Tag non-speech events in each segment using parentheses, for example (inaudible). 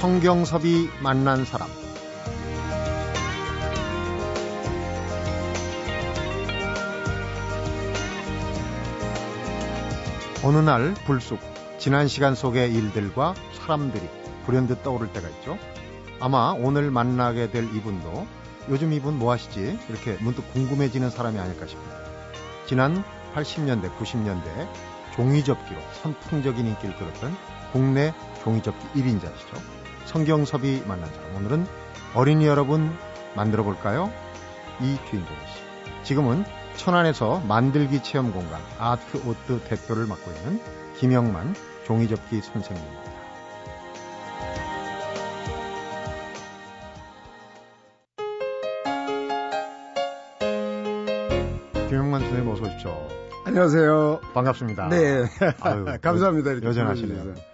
성경섭이 만난 사람 어느 날 불쑥 지난 시간 속의 일들과 사람들이 불현듯 떠오를 때가 있죠. 아마 오늘 만나게 될 이분도 요즘 이분 뭐 하시지? 이렇게 문득 궁금해지는 사람이 아닐까 싶습니다. 지난 80년대, 90년대 종이접기로 선풍적인 인기를 끌었던 국내 종이접기 1인자시죠. 성경섭이 만난 사람. 오늘은 어린이 여러분 만들어 볼까요? 이 주인공 씨. 지금은 천안에서 만들기 체험 공간 아트 오트 대표를 맡고 있는 김영만 종이접기 선생님입니다. 김영만 선생님 어서 오십시오. 안녕하세요. 반갑습니다. 네. 아유, (laughs) 감사합니다. 여전하시네요.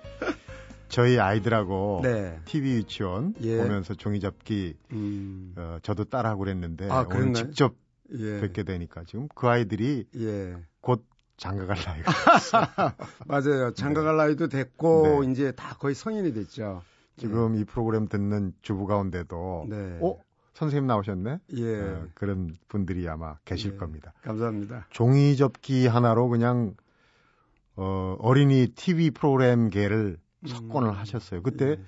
저희 아이들하고 네. TV 유치원 예. 보면서 종이접기 음, 어, 저도 따라하고 그랬는데 아, 오늘? 직접 예. 뵙게 되니까 지금 그 아이들이 예. 곧 장가갈 나이가 (laughs) 맞아요. 장가갈 나이도 됐고, 네. 이제 다 거의 성인이 됐죠. 지금 이 프로그램 듣는 주부 가운데도 네. 어 선생님 나오셨네 예. 어, 그런 분들이 아마 계실 예. 겁니다. 감사합니다. 종이 접기 하나로 그냥 어, 어린이 TV 프로그램계를 석권을 하셨어요. 그때 음. 예.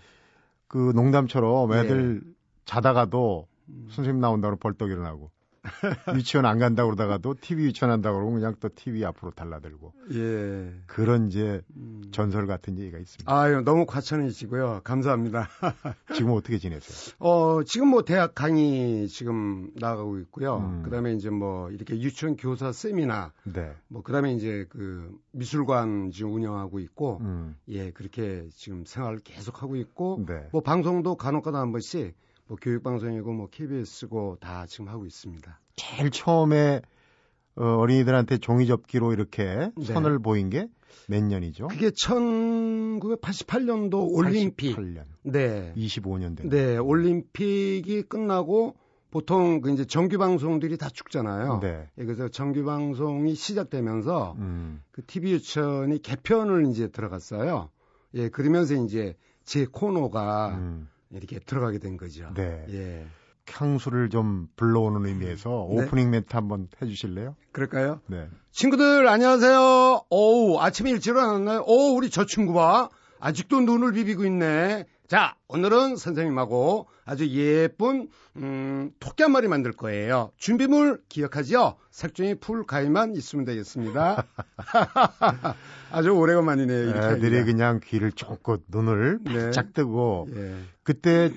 그 농담처럼 예. 애들 자다가도 음. 선생님 나온다고 벌떡 일어나고 (laughs) 유치원 안 간다고 그러다가도 TV 유치원 한다고 그러면 그냥 또 TV 앞으로 달라들고 예. 그런 이제 음. 전설 같은 얘기가 있습니다. 아유, 너무 과찬이시고요. 감사합니다. (laughs) 지금 어떻게 지내세요? 어, 지금 뭐 대학 강의 지금 나가고 있고요. 음. 그 다음에 이제 뭐 이렇게 유치원 교사 세미나, 네. 뭐 그 다음에 이제 그 미술관 지금 운영하고 있고, 음. 예, 그렇게 지금 생활을 계속 하고 있고, 네. 뭐 방송도 간혹가다 한 번씩 뭐 교육방송이고 뭐 KBS고 다 지금 하고 있습니다. 제일 처음에 어, 어린이들한테 종이 접기로 이렇게 네. 선을 보인 게 몇 년이죠? 그게 1988년도 올림픽. 88년. 네. 25년 된. 네, 올림픽이 끝나고 보통 그 이제 정규 방송들이 다 죽잖아요. 네. 예, 그래서 정규 방송이 시작되면서 음. 그 TV 유치원이 개편을 이제 들어갔어요. 예, 그러면서 이제 제 코너가 음. 이렇게 들어가게 된 거죠. 네. 예. 향수를 좀 불러오는 의미에서 네. 오프닝 멘트 한번 해주실래요? 그럴까요? 네. 친구들 안녕하세요. 어우 아침에 일찍 일어났나요? 오 우리 저 친구 봐. 아직도 눈을 비비고 있네. 자 오늘은 선생님하고 아주 예쁜 음, 토끼 한 마리 만들 거예요. 준비물 기억하지요? 색종이 풀 가위만 있으면 되겠습니다. (laughs) 아주 오래간만이네요. 이렇게 애들이 하기가. 그냥 귀를 쫑긋 눈을 네. 바짝 뜨고 예. 그때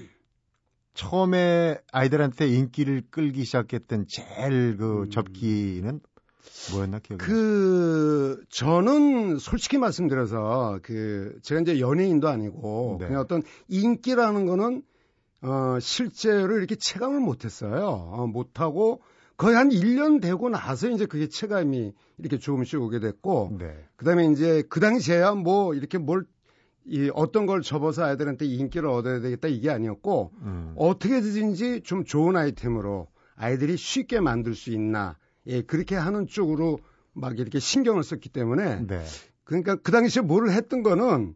처음에 아이들한테 인기를 끌기 시작했던 제일 그 음. 접기는 뭐였나 기억이? 그 저는 솔직히 말씀드려서 그 제가 이제 연예인도 아니고 네. 그냥 어떤 인기라는 거는 어 실제로 이렇게 체감을 못 했어요. 어, 못 하고 거의 한 1년 되고 나서 이제 그게 체감이 이렇게 조금씩 오게 됐고 네. 그다음에 이제 그 당시에야 뭐 이렇게 뭘이 어떤 걸 접어서 아이들한테 인기를 얻어야 되겠다 이게 아니었고 음. 어떻게든지 좀 좋은 아이템으로 아이들이 쉽게 만들 수 있나 예 그렇게 하는 쪽으로 막 이렇게 신경을 썼기 때문에 네. 그러니까 그 당시에 뭐를 했던 거는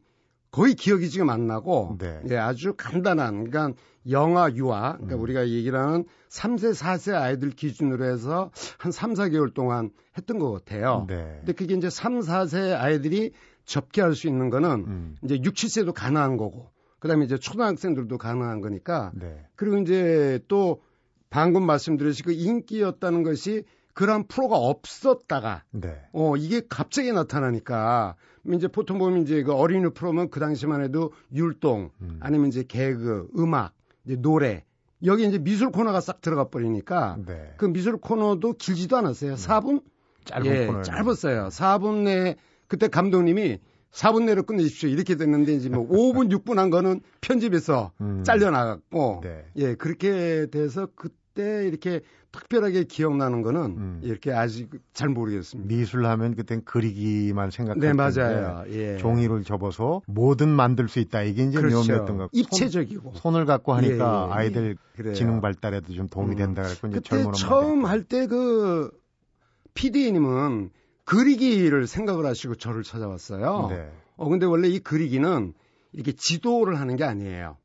거의 기억이 지금 안 나고 네. 예 아주 간단한 그러니까 영아 유아 그러니까 음. 우리가 얘기를 하는 3세 4세 아이들 기준으로 해서 한 3, 4개월 동안 했던 것 같아요. 네. 근데 그게 이제 3, 4세 아이들이 접기할 수 있는 거는 음. 이제 6, 7세도 가능한 거고 그다음에 이제 초등학생들도 가능한 거니까 네. 그리고 이제 또 방금 말씀드렸듯이 그 인기였다는 것이 그런 프로가 없었다가 네. 어 이게 갑자기 나타나니까 이제 보통 보면 이제 그 어린이 프로면 그 당시만 해도 율동 음. 아니면 이제 개그 음악 이제 노래 여기 이제 미술 코너가 싹 들어가 버리니까 네. 그 미술 코너도 길지도 않았어요 4분 짧은 예, 코너. 짧았어요 4분 내 그때 감독님이 4분 내로 끝내십시오 이렇게 됐는데 이제 뭐 5분 6분 한 거는 편집에서 음. 잘려 나갔고 네. 예, 그렇게 돼서 그때 이렇게 특별하게 기억나는 거는 음. 이렇게 아직 잘 모르겠습니다. 미술하면 그땐 그리기만 생각했는데 네, 맞아요. 예. 종이를 접어서 뭐든 만들 수 있다. 이게 이제 그렇죠. 묘미였던 것 입체적이고. 손, 손을 갖고 하니까 예, 예, 예. 아이들 그래요. 지능 발달에도 좀 도움이 음. 된다 그랬고 이제 그때 처음. 할 때 그 PD님은 그리기를 생각을 하시고 저를 찾아왔어요. 네. 어 근데 원래 이 그리기는 이렇게 지도를 하는 게 아니에요.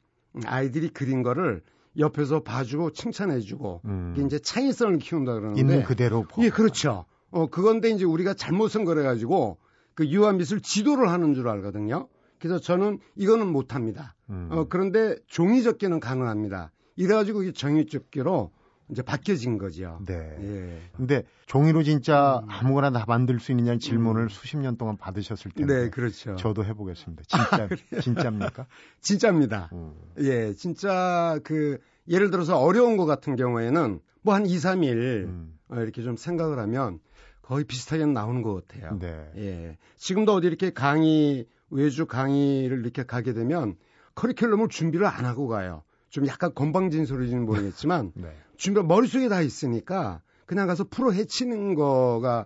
아이들이 그린 거를 옆에서 봐주고 칭찬해주고 음. 이게 이제 창의성을 키운다 그러는데 있는 그대로 보- 예 그렇죠. 어 그건데 이제 우리가 잘못 선거를 해가지고 그 유아 미술 지도를 하는 줄 알거든요. 그래서 저는 이거는 못합니다. 음. 어 그런데 종이 접기는 가능합니다. 이래가지고 이 종이 접기로 이제 바뀌어진 거죠. 네. 예. 근데 종이로 진짜 음. 아무거나 다 만들 수 있느냐는 질문을 음. 수십 년 동안 받으셨을 텐데 네, 그렇죠. 저도 해보겠습니다. 진짜 진짜입니까? (laughs) 진짜입니다. 음. 예, 진짜 그 예를 들어서 어려운 거 같은 경우에는 뭐 한 2, 3일 음. 어, 이렇게 좀 생각을 하면 거의 비슷하게 나오는 것 같아요. 네. 예. 지금도 어디 이렇게 강의, 외주 강의를 이렇게 가게 되면 커리큘럼을 준비를 안 하고 가요. 좀 약간 건방진 소리인지는 모르겠지만 (laughs) 네. 준비 머릿속에 다 있으니까 그냥 가서 풀어 헤치는 거가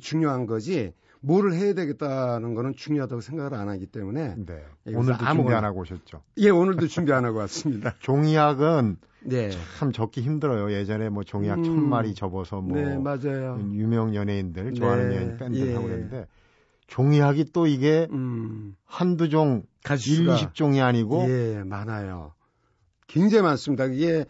중요한 거지 뭐를 해야 되겠다는 거는 중요하다고 생각을 안 하기 때문에 네. 예, 오늘도 준비 아무거나- 안 하고 오셨죠? 예, 오늘도 준비 안 하고 왔습니다. (laughs) 종이학은 네. 참 적기 힘들어요. 예전에 뭐 종이학 음. 천 마리 접어서 뭐 네, 맞아요. 유명 연예인들 좋아하는 네, 연예인 밴드 예. 하고 그랬는데 종이학이 또 이게 음. 한두 종, 가지수가 1, 20종이 아니고 예, 많아요. 굉장히 많습니다. 이게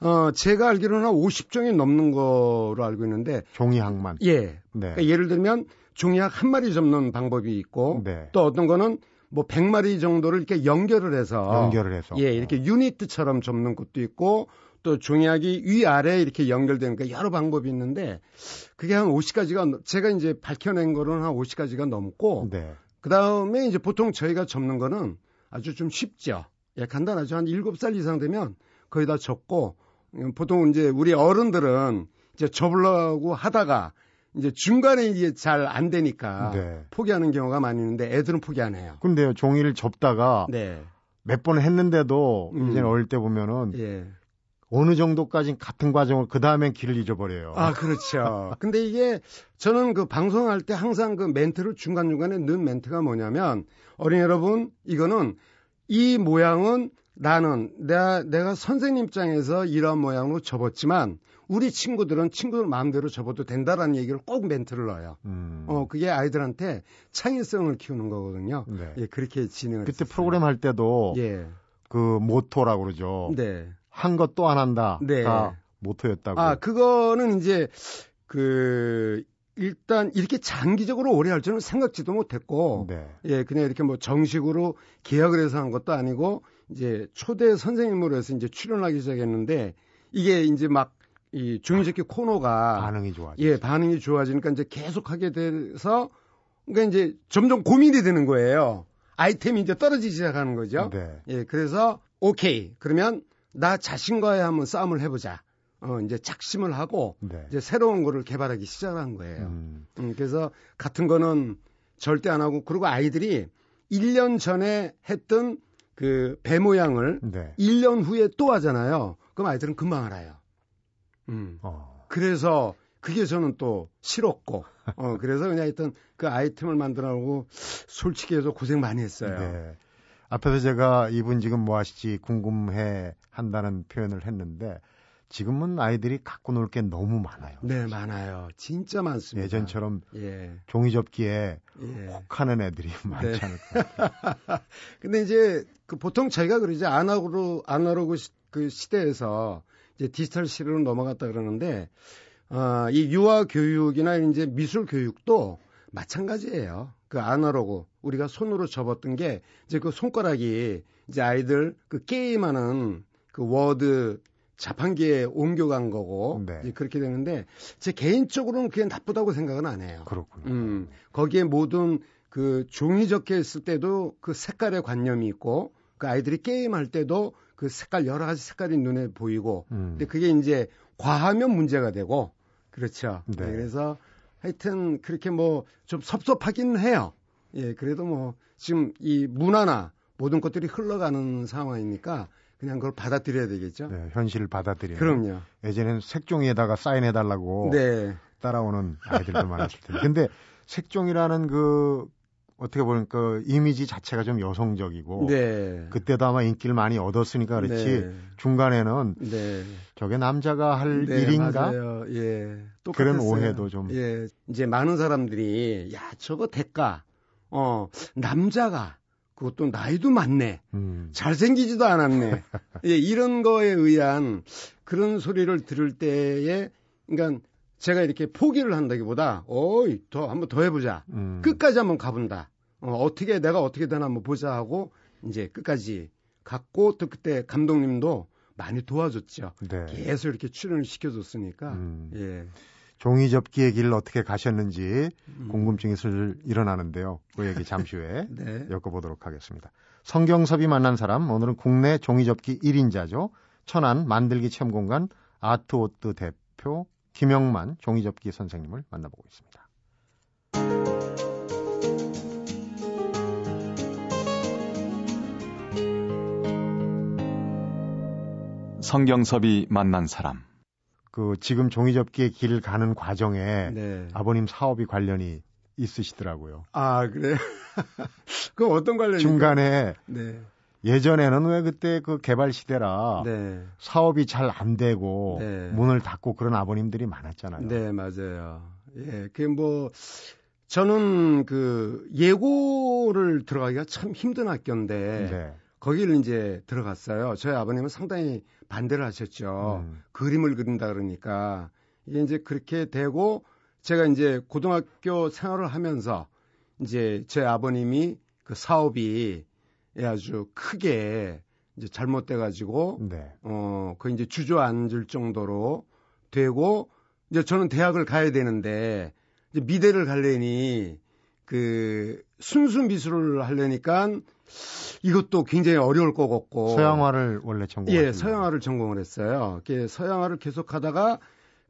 어, 제가 알기로는 한 50종이 넘는 거로 알고 있는데 종이학만. 예. 네. 그러니까 예를 들면 종이학 한 마리 접는 방법이 있고 네. 또 어떤 거는 뭐 100마리 정도를 이렇게 연결을 해서 연결을 해서. 예, 이렇게 유니트처럼 접는 것도 있고 또 종이학이 위아래 이렇게 연결되는 그 여러 방법이 있는데 그게 한 50가지가 제가 이제 밝혀낸 거는 한 50가지가 넘고 네. 그다음에 이제 보통 저희가 접는 거는 아주 좀 쉽죠. 예, 간단하죠. 한 7살 이상 되면 거의 다 접고 음, 보통 이제 우리 어른들은 이제 접으려고 하다가 이제 중간에 이게 잘 안 되니까 네. 포기하는 경우가 많이 있는데 애들은 포기 안 해요. 근데요, 종이를 접다가 네. 몇번 했는데도 음. 이제 어릴 때 보면은 예. 어느 정도까지 같은 과정을 그 다음엔 길을 잊어버려요. 아, 그렇죠. (laughs) 근데 이게 저는 그 방송할 때 항상 그 멘트를 중간 중간에 넣은 멘트가 뭐냐면 어린 이 여러분, 이거는 이 모양은 나는 내가, 내가 선생님 입장에서 이런 모양으로 접었지만 우리 친구들은 친구들 마음대로 접어도 된다라는 얘기를 꼭 멘트를 넣어요. 음. 어, 그게 아이들한테 창의성을 키우는 거거든요. 네. 예, 그렇게 진행을 그때 했었어요. 프로그램 할 때도 예. 그 모토라고 그러죠. 네. 한 것 또 안 한다. 네. 가 모토였다고. 아, 그거는 이제 그 일단 이렇게 장기적으로 오래 할 줄은 생각지도 못했고 네. 예, 그냥 이렇게 뭐 정식으로 계약을 해서 한 것도 아니고 이제 초대 선생님으로 해서 이제 출연하기 시작했는데 이게 이제 막이 종이접기 코너가 반응이 좋아져. 예, 반응이 좋아지니까 이제 계속 하게 돼서 그러니까 이제 점점 고민이 되는 거예요. 아이템이 이제 떨어지기 시작하는 거죠. 네. 예, 그래서 오케이. 그러면 나 자신과의 한번 싸움을 해보자. 어, 이제 작심을 하고 네. 이제 새로운 거를 개발하기 시작한 거예요. 음. 음, 그래서 같은 거는 절대 안 하고 그리고 아이들이 1년 전에 했던 그 배 모양을 네. 1년 후에 또 하잖아요. 그럼 아이들은 금방 알아요. 음. 어. 그래서 그게 저는 또 싫었고, 어, 그래서 그냥 하여튼 그 아이템을 만들라고 솔직히 해서 고생 많이 했어요. 네. 앞에서 제가 이분 지금 뭐 하시지 궁금해 한다는 표현을 했는데 지금은 아이들이 갖고 놀 게 너무 많아요. 네, 많아요. 진짜 많습니다. 예전처럼 예, 종이 접기에 예. 혹하는 애들이 많지 네. 않을 것 같아요. 근데 이제 그 보통 저희가 그러죠. 아날로그, 아날로그 시, 그 시대에서 이제 디지털 시대로 넘어갔다 그러는데, 어, 이 유아 교육이나 이제 미술 교육도 마찬가지예요. 그 아날로그 우리가 손으로 접었던 게 이제 그 손가락이 이제 아이들 그 게임하는 그 워드 자판기에 옮겨간 거고 네. 그렇게 되는데 제 개인적으로는 그게 나쁘다고 생각은 안 해요. 그렇군요. 음, 거기에 모든 그 종이접기 했을 때도 그 색깔의 관념이 있고 그 아이들이 게임할 때도 그 색깔 여러 가지 색깔이 눈에 보이고 음. 근데 그게 이제 과하면 문제가 되고 그렇죠. 네. 네, 그래서 하여튼 그렇게 뭐 좀 섭섭하긴 해요. 예, 그래도 뭐 지금 이 문화나 모든 것들이 흘러가는 상황이니까 그냥 그걸 받아들여야 되겠죠. 네, 현실을 받아들여요. 그럼요. 예전에는 색종이에다가 사인해달라고 네. 따라오는 아이들도 많았을 텐데. 근데 색종이라는 그 어떻게 보면 그 이미지 자체가 좀 여성적이고 네. 그때도 아마 인기를 많이 얻었으니까 그렇지 네. 중간에는 네. 저게 남자가 할 네, 일인가 맞아요. 예. 그런. 오해도 좀 예. 이제 많은 사람들이 야, 저거 대가. 어, 남자가 그것도 나이도 많네. 음. 잘생기지도 않았네. (laughs) 예, 이런 거에 의한 그런 소리를 들을 때에, 그러니까 제가 이렇게 포기를 한다기보다, 어이, 더, 한번 더 해보자. 음. 끝까지 한번 가본다. 어, 어떻게, 내가 어떻게 되나 한번 보자 하고, 이제 끝까지 갔고, 또 그때 감독님도 많이 도와줬죠. 네. 계속 이렇게 출연을 시켜줬으니까, 음. 예. 종이 접기의 길을 어떻게 가셨는지 음. 궁금증이 슬 일어나는데요. 그 얘기 잠시 후에 (laughs) 네. 엮어보도록 하겠습니다. 성경섭이 만난 사람, 오늘은 국내 종이 접기 1인자죠. 천안 만들기 체험공간 아트오트 대표 김영만 종이 접기 선생님을 만나보고 있습니다. 성경섭이 만난 사람. 그 지금 종이접기의 길 가는 과정에 네. 아버님 사업이 관련이 있으시더라고요. 아, 그래? (laughs) 그럼 어떤 관련이? 중간에 네. 예전에는 왜 그때 그 개발 시대라 네. 사업이 잘 안 되고 네. 문을 닫고 그런 아버님들이 많았잖아요. 네, 맞아요. 예, 그 뭐, 저는 그 예고를 들어가기가 참 힘든 학교인데, 네. 거기를 이제 들어갔어요. 저희 아버님은 상당히 반대를 하셨죠. 음. 그림을 그린다 그러니까. 이게 이제 그렇게 되고, 제가 이제 고등학교 생활을 하면서, 이제 제 아버님이 그 사업이 아주 크게 이제 잘못돼 가지고, 네. 어, 그 이제 주저앉을 정도로 되고, 이제 저는 대학을 가야 되는데, 이제 미대를 가려니, 그, 순수 미술을 하려니까 이것도 굉장히 어려울 것 같고. 서양화를 원래 전공하셨나요? 예, 서양화를 전공을 했어요. 서양화를 계속 하다가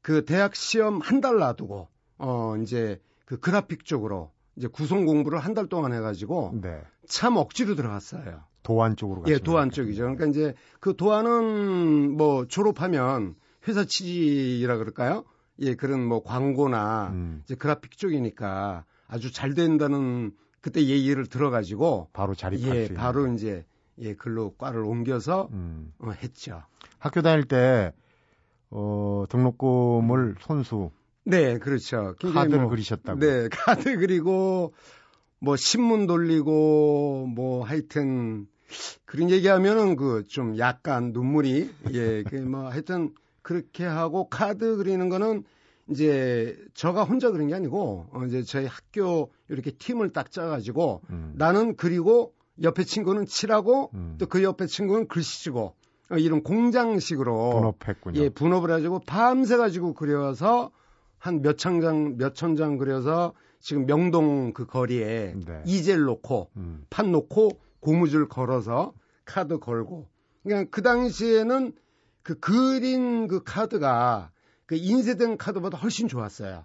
그 대학 시험 한 달 놔두고, 어, 이제 그 그래픽 쪽으로 이제 구성 공부를 한 달 동안 해가지고 네. 참 억지로 들어갔어요. 도안 쪽으로 예, 가시는 도안. 쪽이죠. 그러니까 이제 그 도안은 뭐 졸업하면 회사 취직이라 그럴까요? 예, 그런 뭐 광고나 음, 이제 그래픽 쪽이니까 아주 잘 된다는 그때 얘기를 들어가지고 바로 자립할 예. 바로 이제 예, 글로 과를 옮겨서 음. 어, 했죠. 학교 다닐 때 어, 등록금을 손수 네, 그렇죠. 카드를 뭐, 그리셨다고. 네, (laughs) 카드 그리고 뭐 신문 돌리고 뭐 하여튼 그런 얘기하면은 그 좀 약간 눈물이 예, 그 뭐 하여튼 그렇게 하고 카드 그리는 거는 이제 저가 혼자 그린 게 아니고 어 이제 저희 학교 이렇게 팀을 딱 짜가지고 음. 나는 그리고 옆에 친구는 칠하고 음. 또그 옆에 친구는 글씨 쓰고 어, 이런 공장식으로 분업했군요. 예, 분업을 해가지고 밤새 가지고 그려서 한 몇천 장, 몇천 장 그려서 지금 명동 그 거리에 네. 이젤 놓고 음. 판 놓고 고무줄 걸어서 카드 걸고. 그러니까 그 당시에는 그 그린 그 카드가 그 인쇄된 카드보다 훨씬 좋았어요.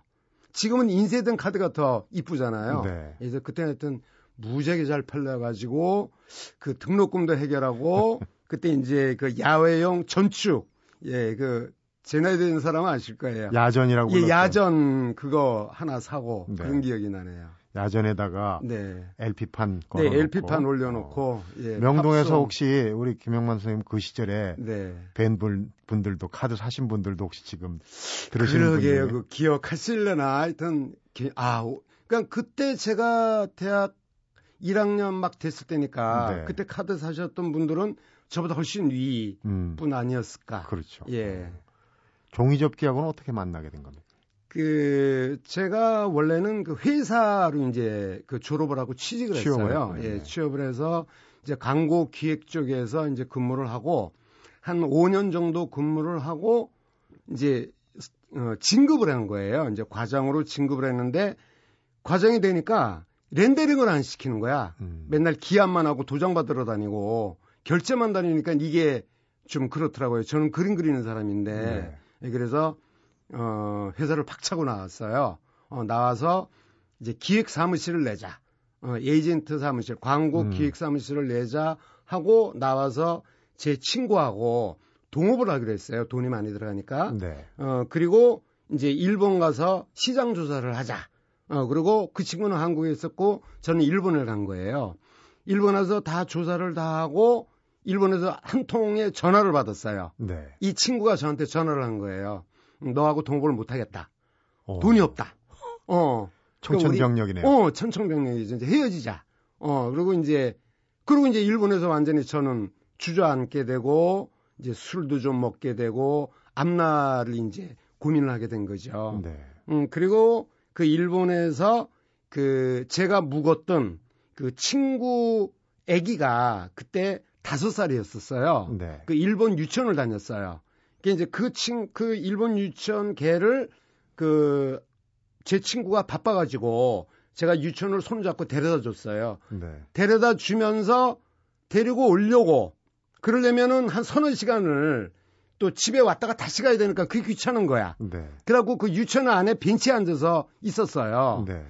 지금은 인쇄된 카드가 더 이쁘잖아요. 네. 그래서 그때 하여튼 무지하게 잘 팔려가지고 그 등록금도 해결하고 (laughs) 그때 이제 그 야외용 전축 예그 제 나이 된 사람은 아실 거예요. 야전이라고 예, 불렀죠. 야전 그거 하나 사고 네. 그런 기억이 나네요. 야전에다가 네. LP판 네, 걸어놓고 LP판 올려놓고 예, 명동에서 팝송. 혹시 우리 김영만 선생님 그 시절에 네. 뵌 분- 분들도 카드 사신 분들도 혹시 지금 들으시는 그러게요. 분들 그 기억하실려나 하여튼 기- 아, 오- 그러니까 그때 제가 대학 1학년 막 됐을 때니까 네. 그때 카드 사셨던 분들은 저보다 훨씬 위뿐 음, 아니었을까. 그렇죠. 예. 종이접기하고는 어떻게 만나게 된 겁니까? 그 제가 원래는 그 회사로 이제 그 졸업을 하고 취직을 했어요. 예, 네. 취업을 해서 이제 광고 기획 쪽에서 이제 근무를 하고 한 5년 정도 근무를 하고 이제 어, 진급을 한 거예요. 이제 과장으로 진급을 했는데 과장이 되니까 렌더링을 안 시키는 거야. 음. 맨날 기합만 하고 도장 받으러 다니고 결제만 다니니까 이게 좀 그렇더라고요. 저는 그림 그리는 사람인데 네. 예, 그래서 어, 회사를 박차고 나왔어요. 어, 나와서 이제 기획 사무실을 내자. 어, 에이전트 사무실, 광고 음. 기획 사무실을 내자 하고 나와서 제 친구하고 동업을 하기로 했어요. 돈이 많이 들어가니까. 네. 어, 그리고 이제 일본 가서 시장 조사를 하자. 어, 그리고 그 친구는 한국에 있었고 저는 일본을 간 거예요. 일본 와서 다 조사를 다 하고 일본에서 한 통의 전화를 받았어요. 네. 이 친구가 저한테 전화를 한 거예요. 음, 너하고 동업을 못 하겠다. 어, 돈이 없다. 어. 청천벽력이네요. 어, 천청병력이죠. 이제 헤어지자. 어, 그리고 이제 그리고 이제 일본에서 완전히 저는 주저앉게 되고 이제 술도 좀 먹게 되고 앞날을 이제 고민을 하게 된 거죠. 네. 음, 그리고 그 일본에서 그 제가 묵었던 그 친구 아기가 그때 다섯 살이었었어요. 네. 그 일본 유치원을 다녔어요. 그 이제 그 친, 그 일본 유치원 개를 그 제 친구가 바빠가지고 제가 유치원을 손잡고 데려다 줬어요. 네. 데려다 주면서 데리고 오려고 그러려면은 한 서너 시간을 또 집에 왔다가 다시 가야 되니까 그게 귀찮은 거야. 네. 그래갖고 그 유치원 안에 벤치에 앉아서 있었어요. 네.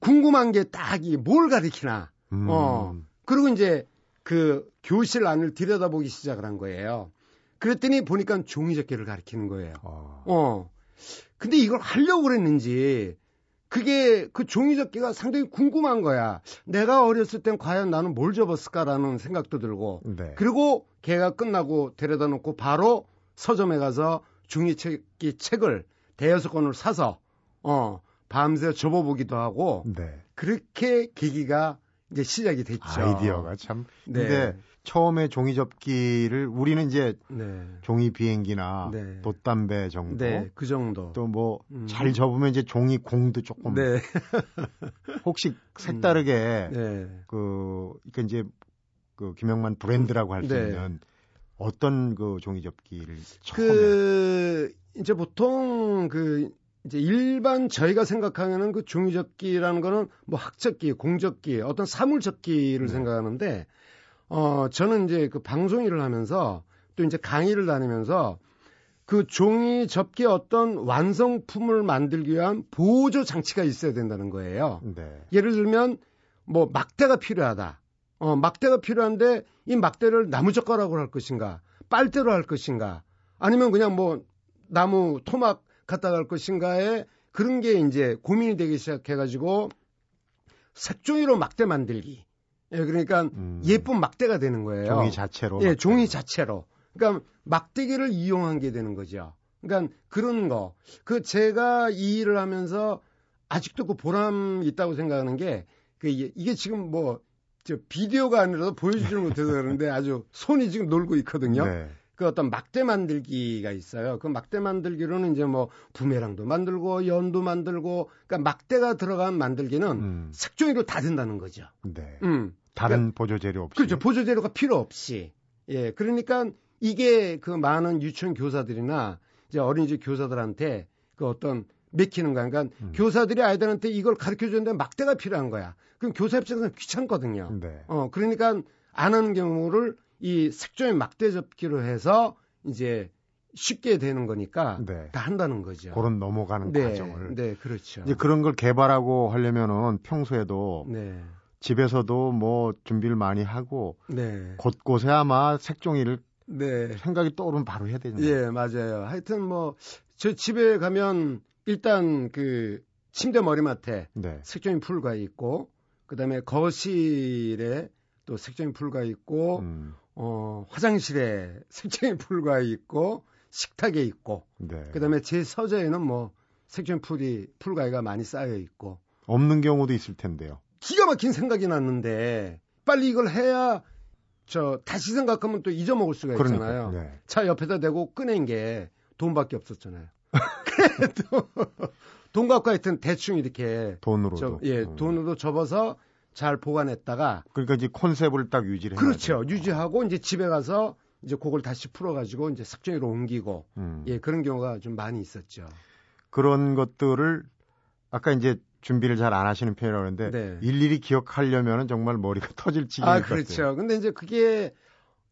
궁금한 게 딱 이 뭘 가리키나. 음. 어. 그리고 이제 그 교실 안을 들여다보기 시작을 한 거예요. 그랬더니 보니까 종이 접기를 가리키는 거예요. 어. 어. 근데 이걸 하려고 그랬는지 그게 그 종이 접기가 상당히 궁금한 거야. 내가 어렸을 땐 과연 나는 뭘 접었을까라는 생각도 들고. 네. 그리고 걔가 끝나고 데려다 놓고 바로 서점에 가서 종이 접기 책을 대여섯 권을 사서 어 밤새 접어보기도 하고 네. 그렇게 계기가 이제 시작이 됐죠. 아이디어가 참. 네. 근데 처음에 종이 접기를 우리는 이제 네. 종이 비행기나 네. 돗담배 정도 네, 그 정도. 또뭐 음. 잘 접으면 이제 종이 공도 조금 네. (laughs) 혹시 색다르게 네. 그 그러니까 이제 그 김영만 브랜드라고 할수 네. 있는 어떤 그 종이 접기를 처음에 그 이제 보통 그 이제 일반 저희가 생각하는 그 종이 접기라는 거는 뭐 학접기, 공접기, 어떤 사물 접기를 네. 생각하는데 어 저는 이제 그 방송 일을 하면서 또 이제 강의를 다니면서 그 종이 접기 어떤 완성품을 만들기 위한 보조 장치가 있어야 된다는 거예요. 네. 예를 들면 뭐 막대가 필요하다. 어, 막대가 필요한데 이 막대를 나무젓가락으로 할 것인가, 빨대로 할 것인가, 아니면 그냥 뭐 나무 토막 갖다 갈 것인가에 그런 게 이제 고민이 되기 시작해가지고 색종이로 막대 만들기. 예, 그러니까 음. 예쁜 막대가 되는 거예요. 종이 자체로 예, 막 종이 자체로. 그러니까 막대기를 이용한 게 되는 거죠. 그러니까 그런 거. 그 제가 이 일을 하면서 아직도 그 보람 있다고 생각하는 게 그 이게, 이게 지금 뭐 저 비디오가 아니라서 보여주지를 못해서 그러는데 아주 손이 지금 놀고 있거든요. 네. 그 어떤 막대 만들기가 있어요. 그 막대 만들기로는 이제 뭐 부메랑도 만들고 연도 만들고 그러니까 막대가 들어간 만들기는 음. 색종이로 다 된다는 거죠. 네. 음. 다른 보조 재료 없이 그렇죠. 보조 재료가 필요 없이. 예. 그러니까 이게 그 많은 유치원 교사들이나 이제 어린이집 교사들한테 그 어떤 맥히는 거야. 그러니까 음. 교사들이 아이들한테 이걸 가르쳐 주는데 막대가 필요한 거야. 그럼 교사 입장에서는 귀찮거든요. 네. 어, 그러니까 안 하는 경우를 이 색종이 막대 접기로 해서 이제 쉽게 되는 거니까 네. 다 한다는 거죠. 그런 넘어가는 네, 과정을 네, 그렇죠. 이제 그런 걸 개발하고 하려면은 평소에도 네, 집에서도 뭐 준비를 많이 하고 네, 곳곳에 아마 색종이를 네. 생각이 떠오르면 바로 해야 되는 예, 맞아요. 하여튼 뭐, 저 집에 가면 일단 그 침대 머리맡에 네. 색종이 풀가 있고, 그 다음에 거실에 또 색종이 풀가 있고, 음, 어, 화장실에 (laughs) 색종이 풀가 있고, 식탁에 있고, 네. 그 다음에 제 서재에는 뭐, 색종이 풀이, 풀가위가 많이 쌓여 있고, 없는 경우도 있을 텐데요. 기가 막힌 생각이 났는데, 빨리 이걸 해야, 저, 다시 생각하면 또 잊어먹을 수가 있잖아요. 그러니까. 네. 차 옆에다 대고 꺼낸 게 돈밖에 없었잖아요. 그래도 (laughs) 돈 갖고 하여튼 대충 이렇게 돈으로도. 저, 예, 음. 돈으로 접어서 잘 보관했다가 그러니까 이제 컨셉을 딱 유지를 그렇죠. 유지하고 이제 집에 가서 이제 그걸 다시 풀어 가지고 이제 색종이로 옮기고 음. 예, 그런 경우가 좀 많이 있었죠. 그런 것들을 아까 이제 준비를 잘 안 하시는 편이라고 하는데 네. 일일이 기억하려면은 정말 머리가 (laughs) 터질 지경일 아, 것 같아요. 그렇죠. 근데 이제 그게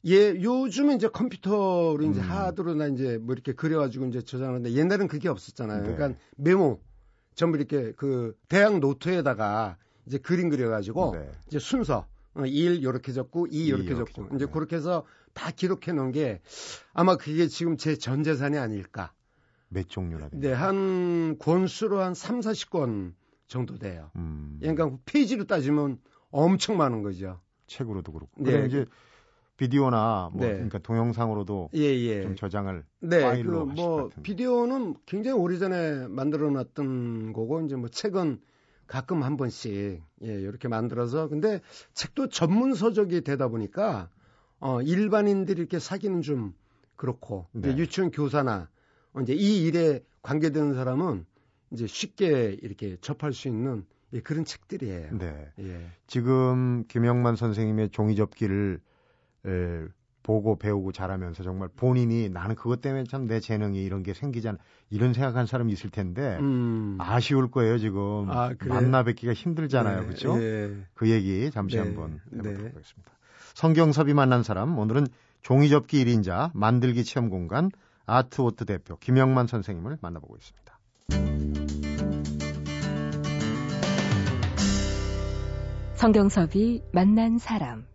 예, 요즘은 이제 컴퓨터로 이제 음. 하드로나 이제 뭐 이렇게 그려가지고 이제 저장하는데 옛날엔 그게 없었잖아요. 네. 그러니까 메모 전부 이렇게 그 대학 노트에다가 이제 그림 그려가지고 네. 이제 순서 어, 1 요렇게 적고 2 요렇게 적고 이제 네. 그렇게 해서 다 기록해 놓은 게 아마 그게 지금 제 전 재산이 아닐까. 몇 종류나 돼요? 네, 한 권수로 한 3, 40권 정도 돼요. 음, 그러니까 페이지로 따지면 엄청 많은 거죠. 책으로도 그렇고. 네. 이제 비디오나 뭐 네. 그러니까 동영상으로도 예, 예. 좀 저장을 네, 파일로 그 뭐. 비디오는 굉장히 오래전에 만들어 놨던 거고 이제 뭐 책은 가끔 한 번씩 예, 이렇게 만들어서 근데 책도 전문 서적이 되다 보니까 어 일반인들이 이렇게 사기는 좀 그렇고 네. 이제 유치원 교사나 어, 이제 이 일에 관계되는 사람은 이제 쉽게 이렇게 접할 수 있는 예, 그런 책들이에요. 네. 예. 지금 김영만 선생님의 종이접기를 에, 보고 배우고 자라면서 정말 본인이 나는 그것 때문에 참 내 재능이 이런 게 생기잖아 이런 생각한 사람이 있을 텐데 음. 아쉬울 거예요 지금 아, 그래요? 만나 뵙기가 힘들잖아요 네, 그렇죠? 예. 그 얘기 잠시 네, 한번 해보도록 네. 하겠습니다. 성경섭이 만난 사람 오늘은 종이접기 1인자 만들기 체험 공간 아트워트 대표 김영만 선생님을 만나보고 있습니다. 성경섭이 만난 사람.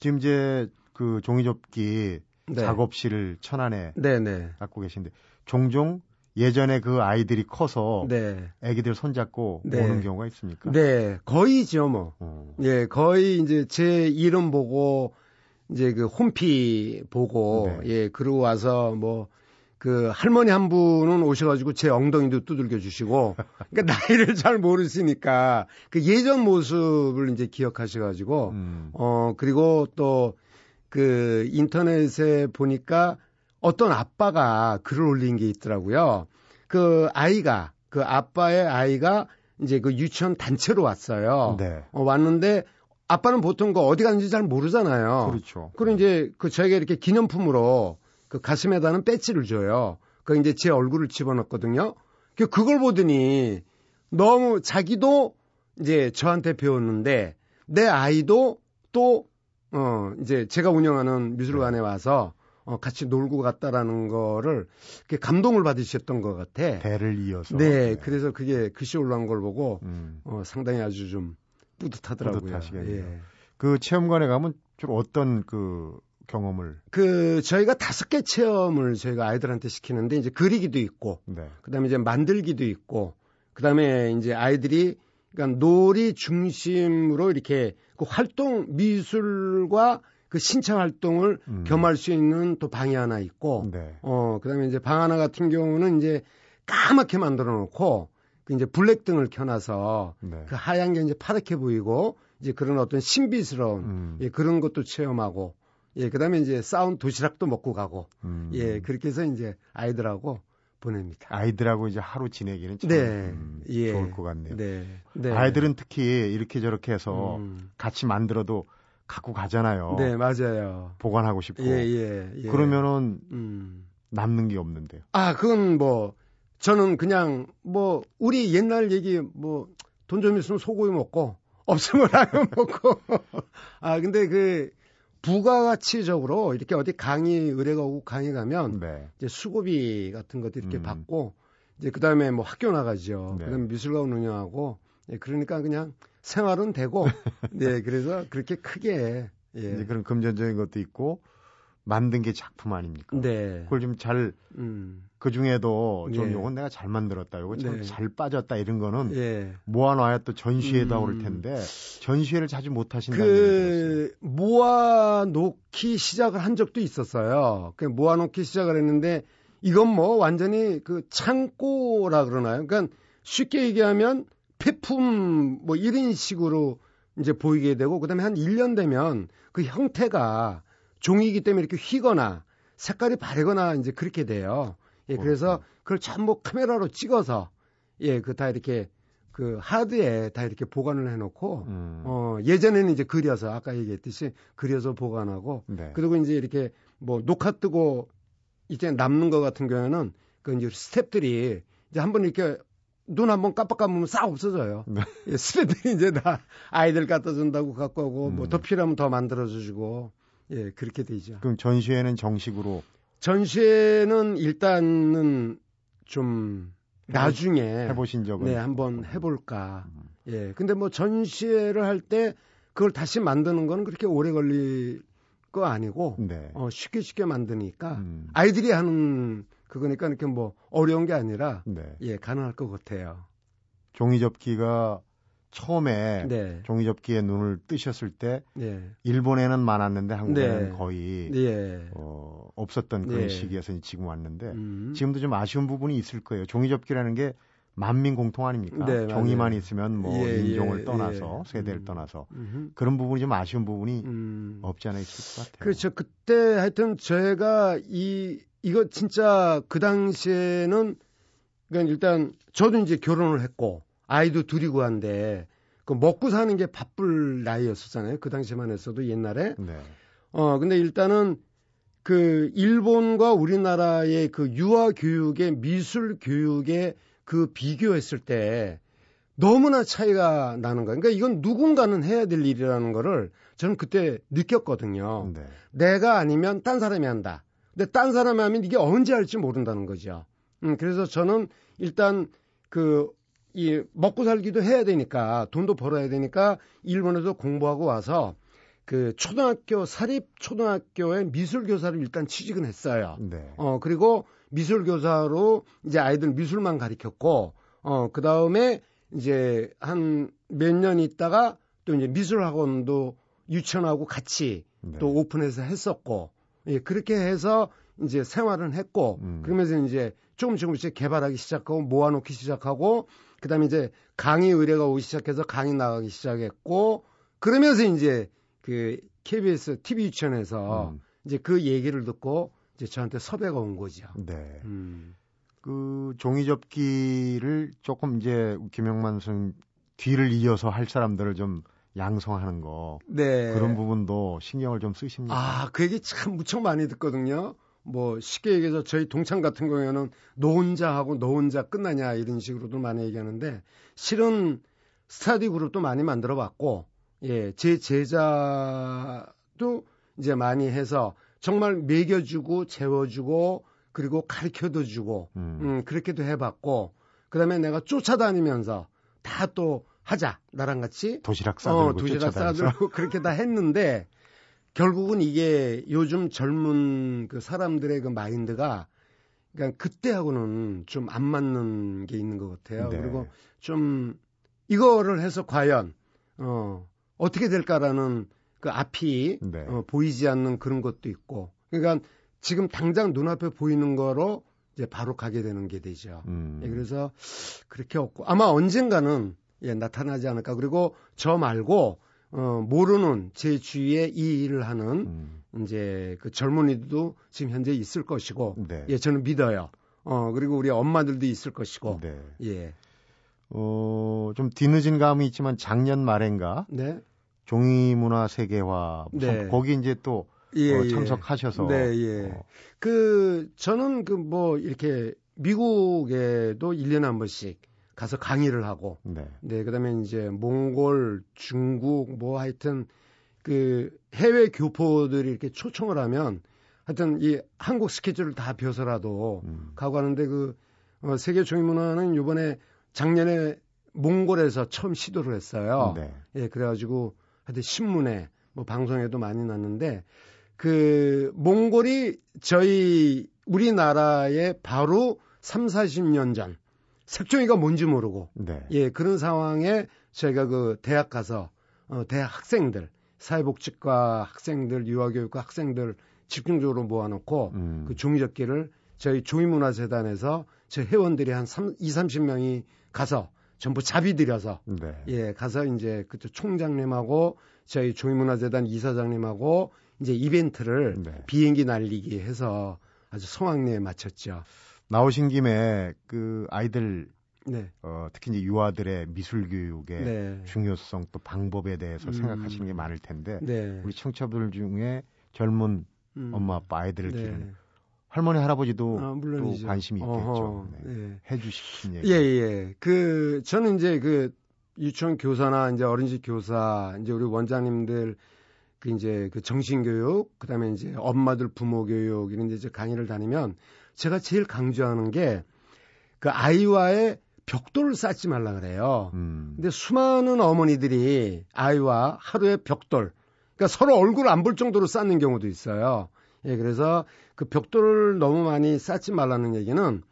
지금 이제 그 종이접기 네. 작업실을 천안에 네, 네. 갖고 계신데 종종 예전에 그 아이들이 커서 네. 애기들 손잡고 네. 오는 경우가 있습니까? 네, 거의죠, 뭐. 어. 예, 거의 이제 제 이름 보고 이제 그 홈피 보고 네. 예, 그러고 와서 뭐 그 할머니 한 분은 오셔가지고 제 엉덩이도 두들겨 주시고 (laughs) 그러니까 나이를 잘 모르시니까 그 예전 모습을 이제 기억하셔가지고 음. 어 그리고 또 그 인터넷에 보니까 어떤 아빠가 글을 올린 게 있더라고요. 그 아이가 그 아빠의 아이가 이제 그 유치원 단체로 왔어요. 네. 어, 왔는데 아빠는 보통 그 어디 갔는지 잘 모르잖아요. 그렇죠. 그럼 이제 그 저희가 이렇게 기념품으로 그 가슴에다는 배지를 줘요. 그 이제 제 얼굴을 집어넣거든요. 그 그걸 보더니 너무 자기도 이제 저한테 배웠는데 내 아이도 또 어, 이제 제가 운영하는 미술관에 와서 어, 같이 놀고 갔다라는 거를 감동을 받으셨던 것 같아. 배를 이어서. 네, 그래서 그게 글씨 올라온 걸 보고 음. 어, 상당히 아주 좀 뿌듯하더라고요. 뿌듯하시겠네요. 예. 그 체험관에 가면 주로 어떤 그 경험을 그 저희가 다섯 개 체험을 저희가 아이들한테 시키는데 이제 그리기도 있고 네. 그다음에 이제 만들기도 있고 그다음에 이제 아이들이 그러니까 놀이 중심으로 이렇게 그 활동 미술과 그 신체 활동을 음. 겸할 수 있는 또 방이 하나 있고 네. 어 그다음에 이제 방 하나 같은 경우는 이제 까맣게 만들어 놓고 그 이제 블랙등을 켜놔서 네. 그 하얀 게 이제 파랗게 보이고 이제 그런 어떤 신비스러운 음. 예, 그런 것도 체험하고 예, 그다음에 이제 싸운 도시락도 먹고 가고 음. 예, 그렇게 해서 이제 아이들하고 보냅니다. 아이들하고 이제 하루 지내기는 참 네, 음, 예. 좋을 것 같네요. 네. 네. 아이들은 특히 이렇게 저렇게 해서 음. 같이 만들어도 갖고 가잖아요. 네, 맞아요. 보관하고 싶고. 예, 예, 예. 그러면은 음. 남는 게 없는데요. 아, 그건 뭐 저는 그냥 뭐 우리 옛날 얘기 뭐 돈 좀 있으면 소고기 먹고 없으면 (laughs) 라면 먹고 아 근데 그 부가가치적으로 이렇게 어디 강의 의뢰가 오고 강의 가면 네. 이제 수고비 같은 것도 이렇게 음. 받고 이제 그다음에 뭐 학교 나가죠. 네. 그다음에 미술관 운영하고 예, 그러니까 그냥 생활은 되고 (laughs) 네 그래서 그렇게 크게 이제 예. 그런 금전적인 것도 있고 만든 게 작품 아닙니까? 네. 그걸 좀잘그 음. 중에도 좀 예. 요건 내가 잘 만들었다. 요거 참 네. 잘 빠졌다 이런 거는 예. 모아놔야 또 전시회도 음. 오를 텐데 전시회를 자주 못 하신다는. 그 모아놓기 시작을 한 적도 있었어요. 그 모아놓기 시작을 했는데 이건 뭐 완전히 그 창고라 그러나요? 그러니까 쉽게 얘기하면 폐품 뭐 이런 식으로 이제 보이게 되고 그다음에 한 1년 되면 그 형태가 종이기 때문에 이렇게 휘거나 색깔이 바래거나 이제 그렇게 돼요. 예, 그래서 그걸 전부 카메라로 찍어서 예, 그 다 이렇게 그 하드에 다 이렇게 보관을 해놓고 음. 어, 예전에는 이제 그려서 아까 얘기했듯이 그려서 보관하고 네. 그리고 이제 이렇게 뭐 녹화 뜨고 이제 남는 것 같은 경우에는 그 이제 스탭들이 이제 한번 이렇게 눈 한번 깜빡 감으면 싹 없어져요. 네. 예, 스탭들이 이제 다 아이들 갖다 준다고 갖고 오고 뭐 음. 더 필요하면 더 만들어 주시고 예, 그렇게 되죠. 그럼 전시회는 정식으로 전시회는 일단은 좀 나중에 해보신 적은 네, 한번 해볼까. 음. 예. 근데 뭐 전시회를 할 때 그걸 다시 만드는 건 그렇게 오래 걸릴 거 아니고 네. 어, 쉽게 쉽게 만드니까 음. 아이들이 하는 그거니까 이렇게 뭐 어려운 게 아니라 네. 예, 가능할 것 같아요. 종이접기가 처음에 네. 종이접기에 눈을 뜨셨을 때 네. 일본에는 많았는데 한국에는 네. 거의 예. 어, 없었던 그런 네. 시기에서 지금 왔는데 음. 지금도 좀 아쉬운 부분이 있을 거예요. 종이접기라는 게 만민 공통 아닙니까? 네, 맞아요. 있으면 뭐 예, 인종을 예, 떠나서 예. 세대를 음. 떠나서 음흠. 그런 부분이 좀 아쉬운 부분이 음. 없지 않아 있을 것 같아요. 그렇죠. 그때 하여튼 제가 이 이거 진짜 그 당시에는 그러니까 일단 저도 이제 결혼을 했고 아이도 둘이고 한데 그 먹고 사는 게 바쁠 나이였었잖아요. 그 당시만 했어도 옛날에. 네. 어 근데 일단은 그 일본과 우리나라의 그 유아 교육의 미술 교육의 그 비교했을 때 너무나 차이가 나는 거예요. 그러니까 이건 누군가는 해야 될 일이라는 거를 저는 그때 느꼈거든요. 네. 내가 아니면 딴 사람이 한다. 근데 딴 사람이 하면 이게 언제 할지 모른다는 거죠. 음, 그래서 저는 일단 그, 이, 먹고 살기도 해야 되니까, 돈도 벌어야 되니까, 일본에서 공부하고 와서, 그, 초등학교, 사립 초등학교의 미술 교사를 일단 취직은 했어요. 네. 어, 그리고 미술 교사로 이제 아이들 미술만 가르쳤고, 어, 그 다음에 이제 한 몇 년 있다가 또 이제 미술 학원도 유치원하고 같이 네. 또 오픈해서 했었고, 예, 그렇게 해서 이제 생활은 했고, 음. 그러면서 이제 조금 조금씩 개발하기 시작하고 모아놓기 시작하고, 그 다음에 이제 강의 의뢰가 오기 시작해서 강의 나가기 시작했고, 그러면서 이제 그 KBS TV 유치원에서 음. 이제 그 얘기를 듣고 이제 저한테 섭외가 온 거죠. 네. 음. 그 종이 접기를 조금 이제 김영만 선생 뒤를 이어서 할 사람들을 좀 양성하는 거 네. 그런 부분도 신경을 좀 쓰십니까? 아, 그 얘기 참 무척 많이 듣거든요. 뭐 쉽게 얘기해서 저희 동창 같은 경우에는 너 혼자 하고 너 혼자 끝나냐 이런 식으로도 많이 얘기하는데 실은 스타디 그룹도 많이 만들어 봤고 예, 제 제자도 이제 많이 해서 정말 먹여주고 재워주고 그리고 가르쳐도 주고 음. 음, 그렇게도 해봤고 그다음에 내가 쫓아다니면서 다 또 하자 나랑 같이 도시락 싸들고 어, 도시락 쫓아다니면서. 싸들고 그렇게 다 했는데 결국은 이게 요즘 젊은 그 사람들의 그 마인드가 그러니까 그때하고는 좀 안 맞는 게 있는 것 같아요. 네. 그리고 좀 이거를 해서 과연 어 어떻게 될까라는 그 앞이 네. 어, 보이지 않는 그런 것도 있고 그러니까 지금 당장 눈앞에 보이는 거로 이제 바로 가게 되는 게 되죠. 음. 예, 그래서 그렇게 없고 아마 언젠가는 예, 나타나지 않을까. 그리고 저 말고 어, 모르는 제 주위에 이 일을 하는 음. 이제 그 젊은이들도 지금 현재 있을 것이고 네. 예, 저는 믿어요. 어, 그리고 우리 엄마들도 있을 것이고. 네. 예. 어, 좀 뒤늦은 감이 있지만 작년 말엔가 네. 종이 문화 세계화 무슨 네. 거기 이제 또 예, 어, 예. 참석하셔서 네, 예. 어, 그 저는 그 뭐 이렇게 미국에도 1년에 한 번씩 가서 강의를 하고 네. 네, 그다음에 이제 몽골, 중국 뭐 하여튼 그 해외 교포들이 이렇게 초청을 하면 하여튼 이 한국 스케줄을 다 벼서라도 음. 가고 하는데 그 어, 세계 종이문화는 요번에 작년에 몽골에서 처음 시도를 했어요. 네. 예, 그래가지고 하여튼 신문에 뭐 방송에도 많이 났는데 그 몽골이 저희 우리나라에 바로 3, 40년 전 색종이가 뭔지 모르고 네. 예, 그런 상황에 저희가 그 대학 가서 어, 대학 학생들, 사회복지과 학생들, 유아교육과 학생들 집중적으로 모아놓고 음. 그 종이접기를 저희 종이문화재단에서 저희 회원들이 한 3, 2, 30명이 가서 전부 자비 들여서 네. 예, 가서 이제 그때 총장님하고 저희 종이문화재단 이사장님하고 이제 이벤트를 네. 비행기 날리기 해서 아주 성황리에 마쳤죠. 나오신 김에 그 아이들 네. 어, 특히 이제 유아들의 미술 교육의 네. 중요성 또 방법에 대해서 음. 생각하시는 게 많을 텐데 네. 우리 청취자들 중에 젊은 음. 엄마 아빠 아이들을 네. 기르는 할머니 할아버지도 아, 또. 관심이 있겠죠. 네. 예. 해주시는 얘기. 예, 예. 그, 저는 이제 그 유치원 교사나 이제 어린이집 교사, 이제 우리 원장님들 그 이제 그 정신교육, 그 다음에 이제 엄마들 부모 교육 이런 데 이제 강의를 다니면 제가 제일 강조하는 게 그 아이와의 벽돌을 쌓지 말라 그래요. 음. 근데 수많은 어머니들이 아이와 하루에 벽돌, 그러니까 서로 얼굴 안 볼 정도로 쌓는 경우도 있어요. 예, 그래서 그 벽돌을 너무 많이 쌓지 말라는 얘기는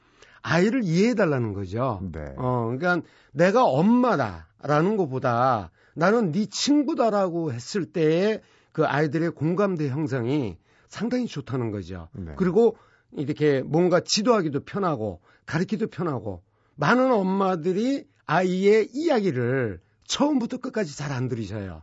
아이를 이해해 달라는 거죠. 네. 어, 그러니까 내가 엄마다라는 것보다 나는 네 친구다라고 했을 때의 그 아이들의 공감대 형성이 상당히 좋다는 거죠. 네. 그리고 이렇게 뭔가 지도하기도 편하고 가르치기도 편하고 많은 엄마들이 아이의 이야기를 처음부터 끝까지 잘 안 들으셔요.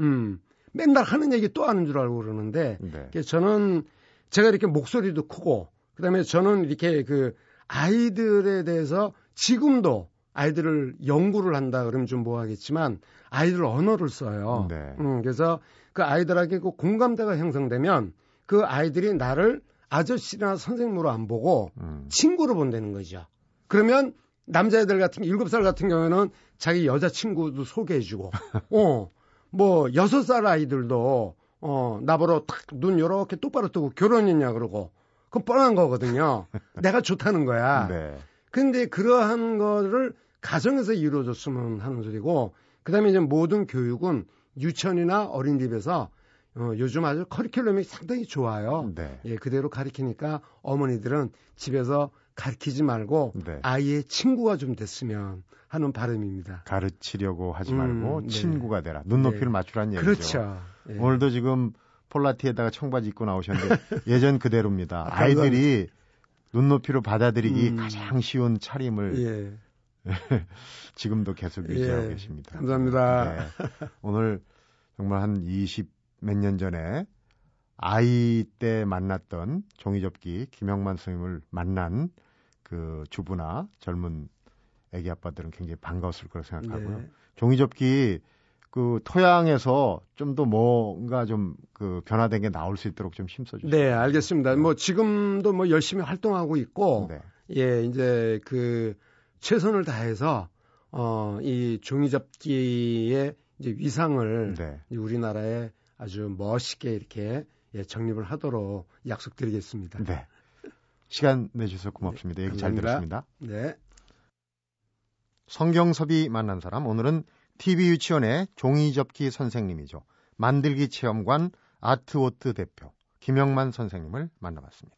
음, 맨날 하는 얘기 또 하는 줄 알고 그러는데, 네. 저는 제가 이렇게 목소리도 크고, 그 다음에 저는 이렇게 그 아이들에 대해서 지금도 아이들을 연구를 한다 그러면 좀 뭐하겠지만 아이들 언어를 써요. 네. 음, 그래서 그 아이들에게 그 공감대가 형성되면 그 아이들이 나를 아저씨나 선생님으로 안 보고 음. 친구로 본다는 거죠. 그러면 남자애들 같은 일곱 살 같은 경우에는 자기 여자친구도 소개해주고, (laughs) 어, 뭐 여섯 살 아이들도 어 나보러 탁 눈 요렇게 똑바로 뜨고 결혼했냐 그러고, 그건 뻔한 거거든요. (laughs) 내가 좋다는 거야. 네. 근데 그러한 거를 가정에서 이루어졌으면 하는 소리고, 그 다음에 이제 모든 교육은 유치원이나 어린이집에서 어, 요즘 아주 커리큘럼이 상당히 좋아요. 네. 예, 그대로 가르치니까 어머니들은 집에서 가르치지 말고 네. 아이의 친구가 좀 됐으면 하는 바람입니다. 가르치려고 하지 음, 말고 네. 친구가 되라. 눈높이를 네. 맞추라는 얘기죠. 그렇죠. 예. 오늘도 지금 폴라티에다가 청바지 입고 나오셨는데 (laughs) 예전 그대로입니다. 아, 아이들이 눈높이로 받아들이기 음. 가장 쉬운 차림을 예. (laughs) 지금도 계속 유지하고 예. 계십니다. 감사합니다. 네. 오늘 정말 한 20 몇 년 전에 아이 때 만났던 종이접기 김영만 선생님을 만난 그 주부나 젊은 애기 아빠들은 굉장히 반가웠을 거라고 생각하고요. 네. 종이접기 그 토양에서 좀 더 뭔가 좀 그 변화된 게 나올 수 있도록 좀 힘써 주세요. 네, 알겠습니다. 뭐 지금도 뭐 열심히 활동하고 있고, 네. 예, 이제 그 최선을 다해서 어, 이 종이접기의 이제 위상을 네. 이 우리나라에 아주 멋있게 이렇게 예, 정립을 하도록 약속드리겠습니다. 네. 시간 내주셔서 고맙습니다. 얘기 잘 감사합니다. 들었습니다. 네. 성경섭이 만난 사람 오늘은 TV 유치원의 종이 접기 선생님이죠. 만들기 체험관 아트워트 대표 김영만 선생님을 만나봤습니다.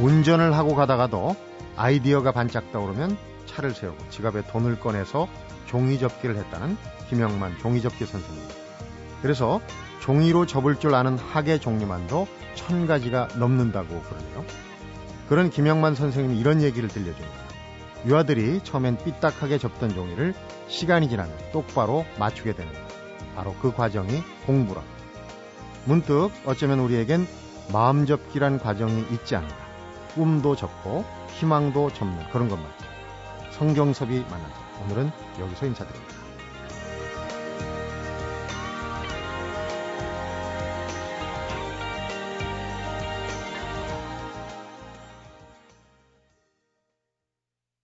운전을 하고 가다가도 아이디어가 반짝 떠오르면 차를 세우고 지갑에 돈을 꺼내서 종이 접기를 했다는 김영만 종이 접기 선생님. 그래서 종이로 접을 줄 아는 학의 종류만도 천 가지가 넘는다고 그러네요. 그런 김영만 선생님이 이런 얘기를 들려줍니다. 유아들이 처음엔 삐딱하게 접던 종이를 시간이 지나면 똑바로 맞추게 되는 것. 바로 그 과정이 공부라. 문득 어쩌면 우리에겐 마음 접기란 과정이 있지 않은가. 꿈도 접고 희망도 접는 그런 것 같죠. 성경섭이 만난 사람. 오늘은 여기서 인사드립니다.